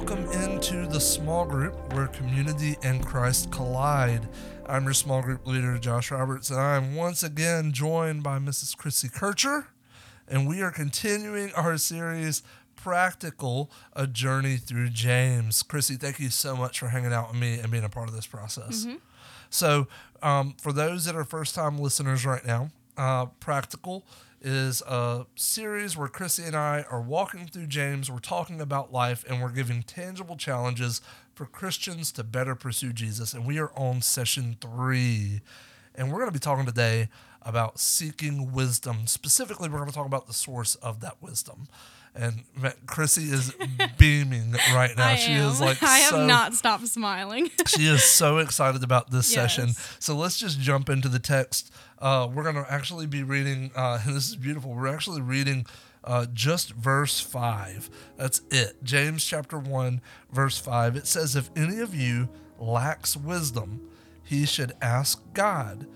welcome into the small group where community and Christ collide. I'm your small group leader, Josh Roberts, and I'm once again joined by Mrs. Chrissy Kertscher, and we are continuing our series, Practical, a journey through James. Chrissy, thank you so much for hanging out with me and being a part of this process. So, um, for those that are first time listeners right now, uh, Practical is a series where Chrissy and I are walking through James. We're talking about life and we're giving tangible challenges for Christians to better pursue Jesus. And we are on session three. And we're going to be talking today about seeking wisdom. Specifically, we're going to talk about the source of that wisdom. And Chrissy is beaming right now. I she am. is like I have so not stopped smiling. she is so excited about this session. So let's just jump into the text. Uh, we're going to actually be reading, uh, and this is beautiful. We're actually reading uh, just verse 5. That's it. James chapter 1, verse 5. It says, If any of you lacks wisdom, he should ask God,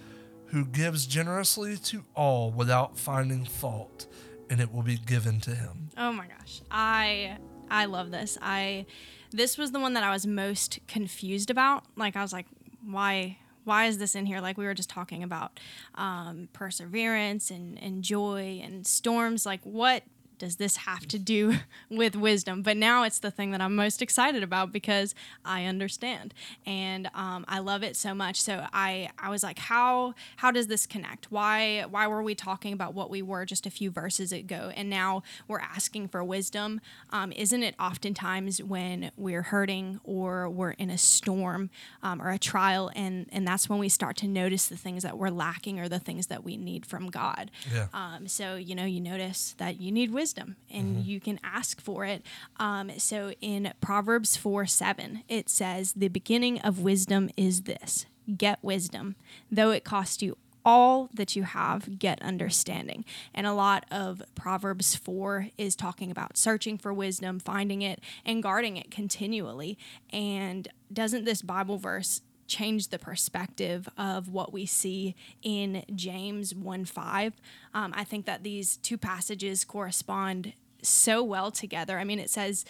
who gives generously to all without finding fault, and it will be given to him. oh my gosh. I I love this. I this was the one that I was most confused about. Like I was like, why why is this in here? Like we were just talking about um, perseverance and, and joy and storms. Like what does this have to do with wisdom? But now it's the thing that I'm most excited about because I understand and um, I love it so much. So I I was like, how how does this connect? Why why were we talking about what we were just a few verses ago, and now we're asking for wisdom? Um, isn't it oftentimes when we're hurting or we're in a storm um, or a trial, and and that's when we start to notice the things that we're lacking or the things that we need from God. Yeah. Um, so you know, you notice that you need wisdom, and you can ask for it. Um, so in Proverbs four seven, it says, "The beginning of wisdom is this: get wisdom, though it cost you." All that you have, get understanding. And a lot of Proverbs 4 is talking about searching for wisdom, finding it, and guarding it continually. And doesn't this Bible verse change the perspective of what we see in James 1 5. Um, I think that these two passages correspond so well together. I mean, it says,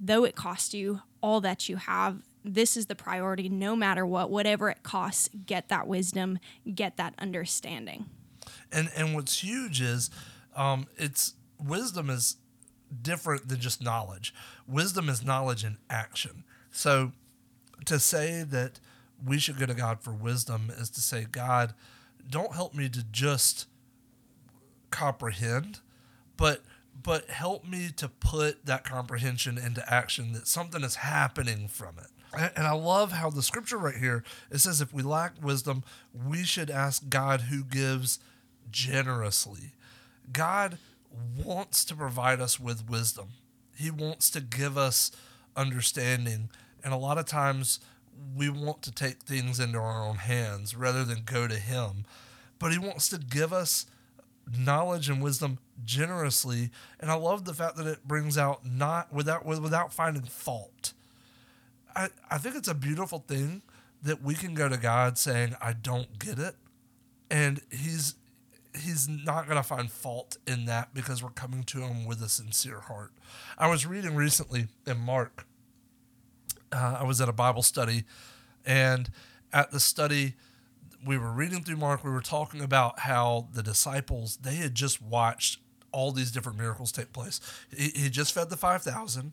though it cost you all that you have, this is the priority no matter what, whatever it costs, get that wisdom, get that understanding. and and what's huge is um, it's wisdom is different than just knowledge wisdom is knowledge in action so to say that we should go to god for wisdom is to say god don't help me to just comprehend but but help me to put that comprehension into action that something is happening from it and I love how the scripture right here it says if we lack wisdom, we should ask God who gives generously. God wants to provide us with wisdom. He wants to give us understanding. And a lot of times we want to take things into our own hands rather than go to him. But he wants to give us knowledge and wisdom generously. And I love the fact that it brings out not without without finding fault. I, I think it's a beautiful thing that we can go to God saying, I don't get it. And he's he's not gonna find fault in that because we're coming to him with a sincere heart. I was reading recently in Mark. Uh, I was at a Bible study, and at the study, we were reading through Mark. We were talking about how the disciples they had just watched all these different miracles take place. He, he just fed the five thousand,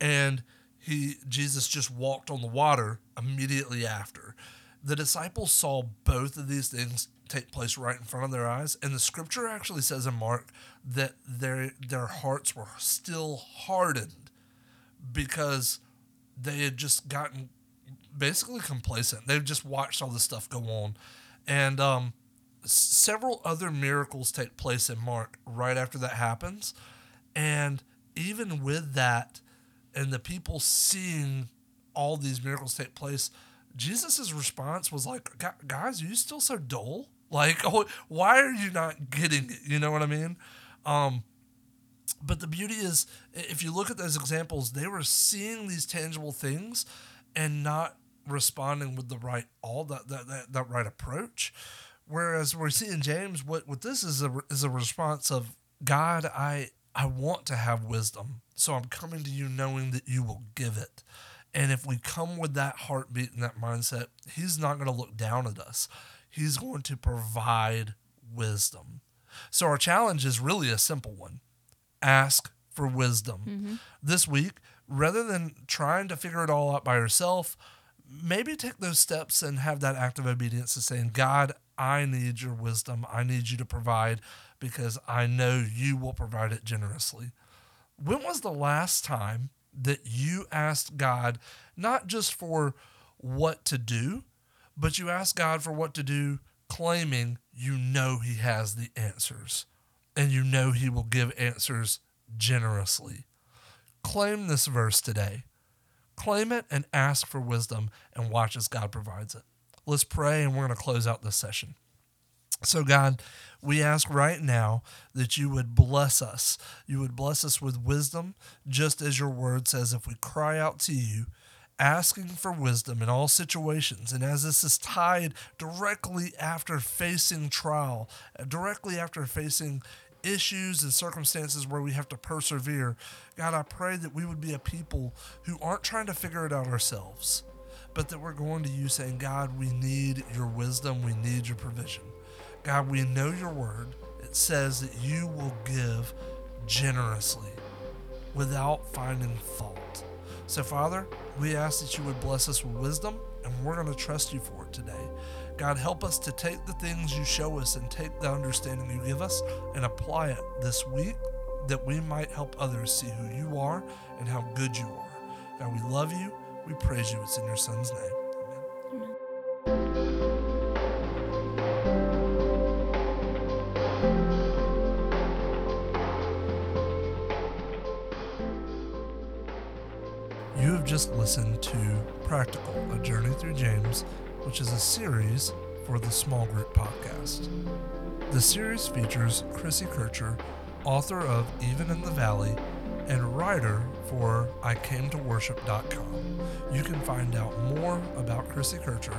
and he Jesus just walked on the water immediately after. The disciples saw both of these things take place right in front of their eyes, and the scripture actually says in Mark that their their hearts were still hardened because they had just gotten basically complacent. They've just watched all this stuff go on, and um, several other miracles take place in Mark right after that happens, and even with that, and the people seeing all these miracles take place, Jesus' response was like, "Gu- "Guys, are you still so dull? Like, why are you not getting it? You know what I mean?" Um, but the beauty is, if you look at those examples, they were seeing these tangible things and not responding with the right all that that, that, that right approach. Whereas we're seeing James, what what this is a is a response of God, I I want to have wisdom. So I'm coming to you knowing that you will give it. And if we come with that heartbeat and that mindset, He's not going to look down at us. He's going to provide wisdom. So our challenge is really a simple one ask for wisdom. Mm-hmm. This week, rather than trying to figure it all out by yourself, maybe take those steps and have that act of obedience to saying, God, I need your wisdom. I need you to provide because I know you will provide it generously. When was the last time that you asked God not just for what to do, but you asked God for what to do, claiming you know He has the answers and you know He will give answers generously? Claim this verse today. Claim it and ask for wisdom and watch as God provides it. Let's pray and we're going to close out this session. So, God, we ask right now that you would bless us. You would bless us with wisdom, just as your word says, if we cry out to you, asking for wisdom in all situations. And as this is tied directly after facing trial, directly after facing issues and circumstances where we have to persevere, God, I pray that we would be a people who aren't trying to figure it out ourselves, but that we're going to you saying, God, we need your wisdom, we need your provision. God, we know your word. It says that you will give generously without finding fault. So, Father, we ask that you would bless us with wisdom, and we're going to trust you for it today. God, help us to take the things you show us and take the understanding you give us and apply it this week that we might help others see who you are and how good you are. God, we love you. We praise you. It's in your son's name. Just listened to Practical, a journey through James which is a series for the Small Group Podcast. The series features Chrissy Kertscher, author of Even in the Valley and writer for ICameToWorship.com. You can find out more about Chrissy Kertscher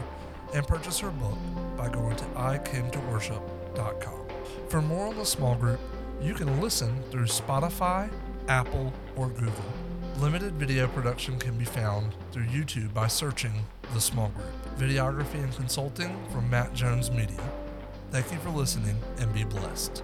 and purchase her book by going to ICameToWorship.com. For more on the small group, you can listen through Spotify, Apple, or Google. Limited video production can be found through YouTube by searching The Small Group. Videography and consulting from Matt Jones Media. Thank you for listening and be blessed.